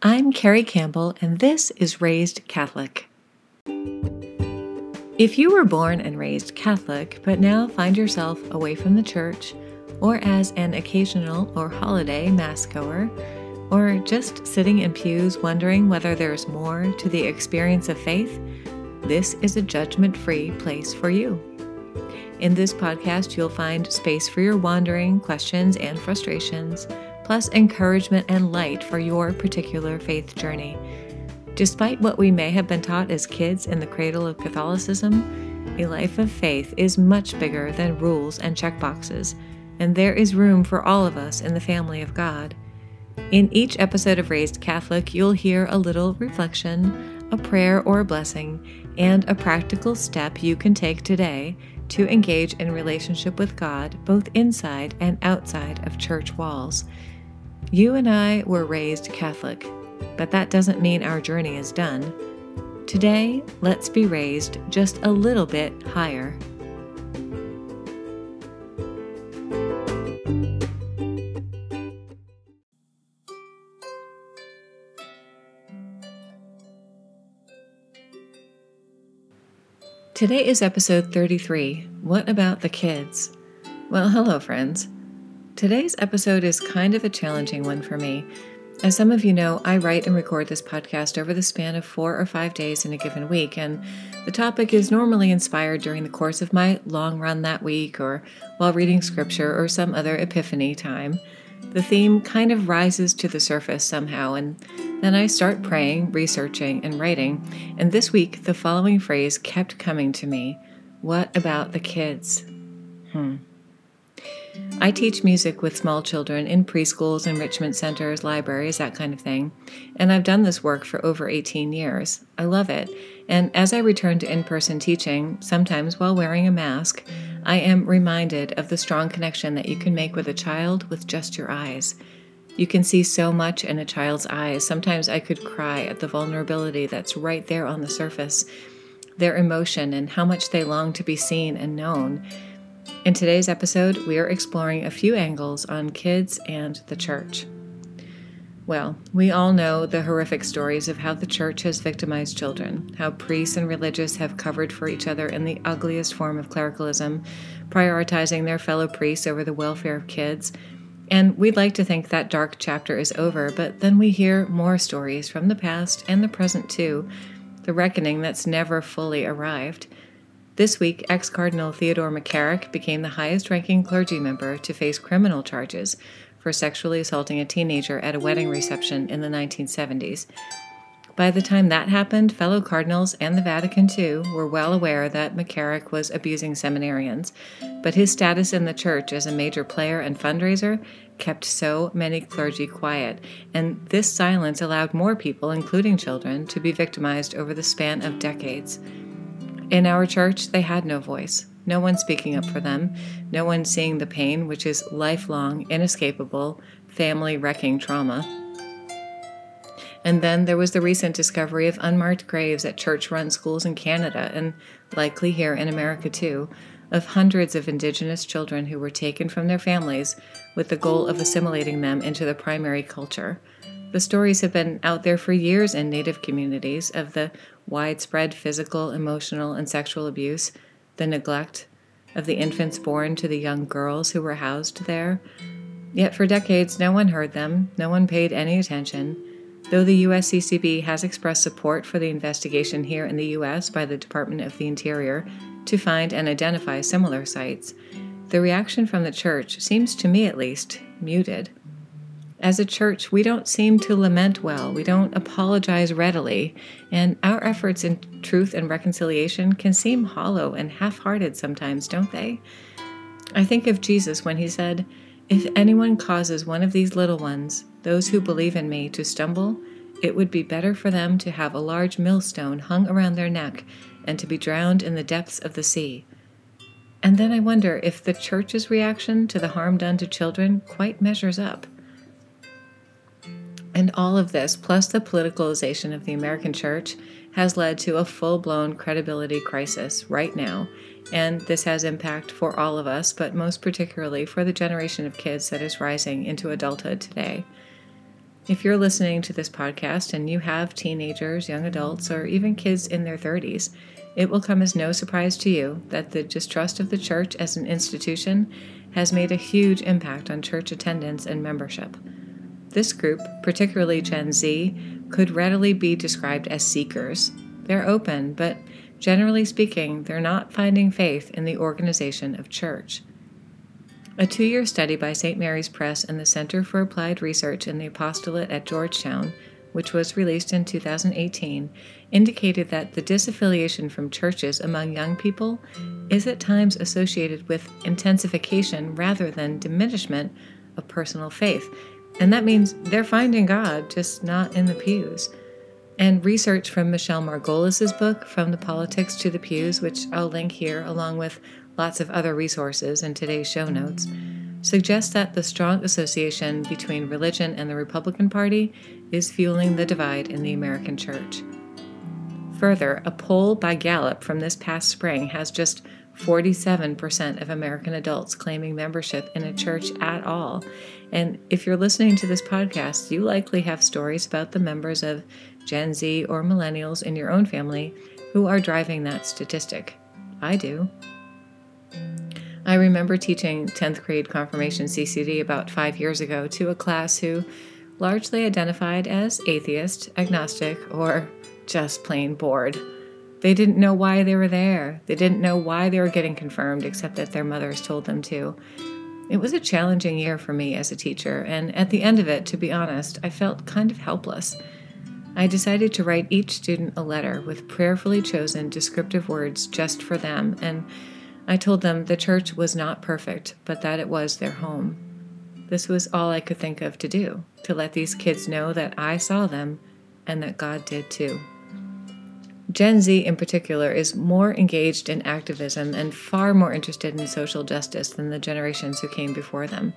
I'm Carrie Campbell, and this is Raised Catholic. If you were born and raised Catholic, but now find yourself away from the church, or as an occasional or holiday Mass goer, or just sitting in pews wondering whether there's more to the experience of faith, this is a judgment free place for you. In this podcast, you'll find space for your wandering, questions, and frustrations, plus encouragement and light for your particular faith journey. Despite what we may have been taught as kids in the cradle of Catholicism, a life of faith is much bigger than rules and checkboxes, and there is room for all of us in the family of God. In each episode of Raised Catholic, you'll hear a little reflection, a prayer or a blessing, and a practical step you can take today to engage in relationship with God both inside and outside of church walls. You and I were raised Catholic, but that doesn't mean our journey is done. Today, let's be raised just a little bit higher. Today is episode 33 What About the Kids? Well, hello, friends. Today's episode is kind of a challenging one for me as some of you know, I write and record this podcast over the span of four or five days in a given week, and the topic is normally inspired during the course of my long run that week or while reading scripture or some other epiphany time. The theme kind of rises to the surface somehow, and then I start praying, researching, and writing. And this week, the following phrase kept coming to me What about the kids? Hmm. I teach music with small children in preschools, enrichment centers, libraries, that kind of thing. And I've done this work for over 18 years. I love it. And as I return to in person teaching, sometimes while wearing a mask, I am reminded of the strong connection that you can make with a child with just your eyes. You can see so much in a child's eyes. Sometimes I could cry at the vulnerability that's right there on the surface, their emotion, and how much they long to be seen and known. In today's episode, we are exploring a few angles on kids and the church. Well, we all know the horrific stories of how the church has victimized children, how priests and religious have covered for each other in the ugliest form of clericalism, prioritizing their fellow priests over the welfare of kids. And we'd like to think that dark chapter is over, but then we hear more stories from the past and the present too, the reckoning that's never fully arrived. This week, ex Cardinal Theodore McCarrick became the highest ranking clergy member to face criminal charges for sexually assaulting a teenager at a wedding reception in the 1970s. By the time that happened, fellow cardinals and the Vatican, too, were well aware that McCarrick was abusing seminarians, but his status in the church as a major player and fundraiser kept so many clergy quiet, and this silence allowed more people, including children, to be victimized over the span of decades. In our church, they had no voice, no one speaking up for them, no one seeing the pain, which is lifelong, inescapable, family wrecking trauma. And then there was the recent discovery of unmarked graves at church run schools in Canada, and likely here in America too, of hundreds of Indigenous children who were taken from their families with the goal of assimilating them into the primary culture. The stories have been out there for years in Native communities of the widespread physical, emotional, and sexual abuse, the neglect of the infants born to the young girls who were housed there. Yet for decades, no one heard them, no one paid any attention. Though the USCCB has expressed support for the investigation here in the U.S. by the Department of the Interior to find and identify similar sites, the reaction from the church seems, to me at least, muted. As a church, we don't seem to lament well, we don't apologize readily, and our efforts in truth and reconciliation can seem hollow and half hearted sometimes, don't they? I think of Jesus when he said, If anyone causes one of these little ones, those who believe in me, to stumble, it would be better for them to have a large millstone hung around their neck and to be drowned in the depths of the sea. And then I wonder if the church's reaction to the harm done to children quite measures up. And all of this, plus the politicalization of the American church, has led to a full blown credibility crisis right now. And this has impact for all of us, but most particularly for the generation of kids that is rising into adulthood today. If you're listening to this podcast and you have teenagers, young adults, or even kids in their 30s, it will come as no surprise to you that the distrust of the church as an institution has made a huge impact on church attendance and membership. This group, particularly Gen Z, could readily be described as seekers. They're open, but generally speaking, they're not finding faith in the organization of church. A two year study by St. Mary's Press and the Center for Applied Research in the Apostolate at Georgetown, which was released in 2018, indicated that the disaffiliation from churches among young people is at times associated with intensification rather than diminishment of personal faith. And that means they're finding God, just not in the pews. And research from Michele Margolis's book, From the Politics to the Pews, which I'll link here along with lots of other resources in today's show notes, suggests that the strong association between religion and the Republican Party is fueling the divide in the American church. Further, a poll by Gallup from this past spring has just 47% of American adults claiming membership in a church at all. And if you're listening to this podcast, you likely have stories about the members of Gen Z or millennials in your own family who are driving that statistic. I do. I remember teaching 10th grade confirmation CCD about five years ago to a class who largely identified as atheist, agnostic, or just plain bored. They didn't know why they were there. They didn't know why they were getting confirmed, except that their mothers told them to. It was a challenging year for me as a teacher, and at the end of it, to be honest, I felt kind of helpless. I decided to write each student a letter with prayerfully chosen descriptive words just for them, and I told them the church was not perfect, but that it was their home. This was all I could think of to do, to let these kids know that I saw them and that God did too. Gen Z, in particular, is more engaged in activism and far more interested in social justice than the generations who came before them.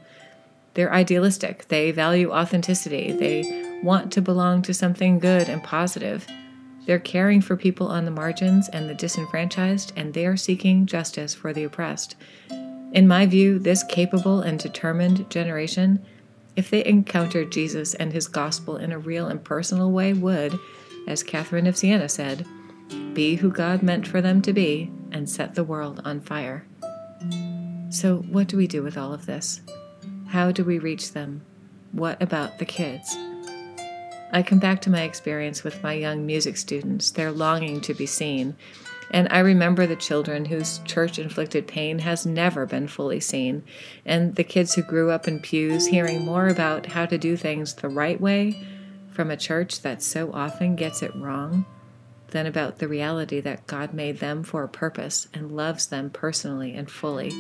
They're idealistic, they value authenticity, they want to belong to something good and positive. They're caring for people on the margins and the disenfranchised, and they are seeking justice for the oppressed. In my view, this capable and determined generation, if they encountered Jesus and his gospel in a real and personal way, would, as Catherine of Siena said, be who God meant for them to be and set the world on fire. So, what do we do with all of this? How do we reach them? What about the kids? I come back to my experience with my young music students, their longing to be seen. And I remember the children whose church inflicted pain has never been fully seen, and the kids who grew up in pews hearing more about how to do things the right way from a church that so often gets it wrong than about the reality that God made them for a purpose and loves them personally and fully.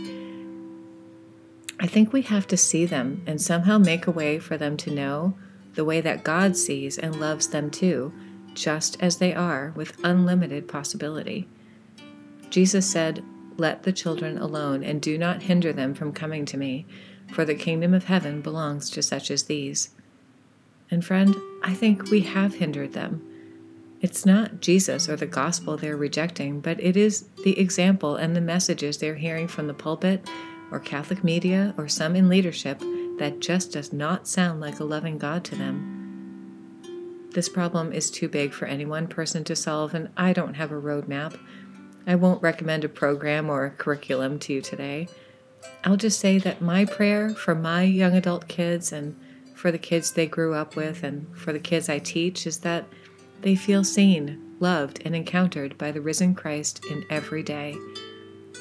I think we have to see them and somehow make a way for them to know the way that God sees and loves them too, just as they are, with unlimited possibility. Jesus said, Let the children alone, and do not hinder them from coming to me, for the kingdom of heaven belongs to such as these. And friend, I think we have hindered them. It's not Jesus or the gospel they're rejecting, but it is the example and the messages they're hearing from the pulpit or Catholic media or some in leadership that just does not sound like a loving God to them. This problem is too big for any one person to solve, and I don't have a roadmap. I won't recommend a program or a curriculum to you today. I'll just say that my prayer for my young adult kids and for the kids they grew up with and for the kids I teach is that they feel seen, loved, and encountered by the risen Christ in every day.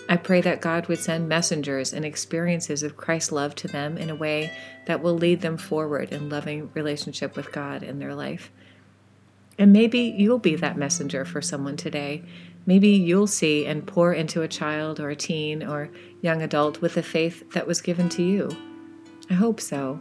I pray that God would send messengers and experiences of Christ's love to them in a way that will lead them forward in loving relationship with God in their life. And maybe you'll be that messenger for someone today. Maybe you'll see and pour into a child or a teen or young adult with the faith that was given to you. I hope so.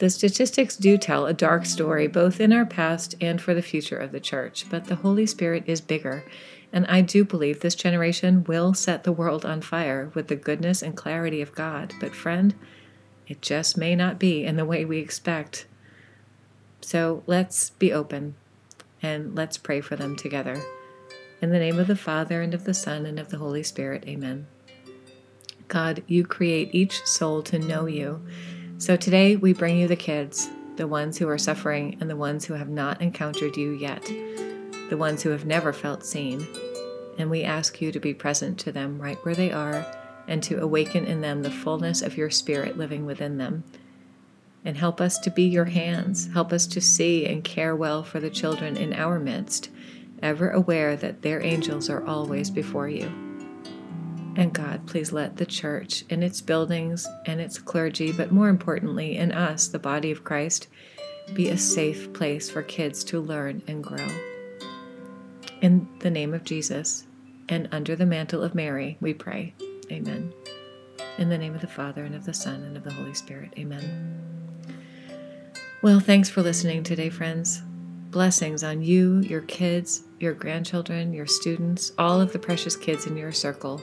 The statistics do tell a dark story both in our past and for the future of the church, but the Holy Spirit is bigger and I do believe this generation will set the world on fire with the goodness and clarity of God. But, friend, it just may not be in the way we expect. So let's be open and let's pray for them together. In the name of the Father, and of the Son, and of the Holy Spirit, amen. God, you create each soul to know you. So today we bring you the kids, the ones who are suffering and the ones who have not encountered you yet, the ones who have never felt seen. And we ask you to be present to them right where they are and to awaken in them the fullness of your spirit living within them. And help us to be your hands. Help us to see and care well for the children in our midst, ever aware that their angels are always before you. And God, please let the church in its buildings and its clergy, but more importantly, in us, the body of Christ, be a safe place for kids to learn and grow. In the name of Jesus and under the mantle of Mary, we pray. Amen. In the name of the Father, and of the Son, and of the Holy Spirit. Amen. Well, thanks for listening today, friends. Blessings on you, your kids, your grandchildren, your students, all of the precious kids in your circle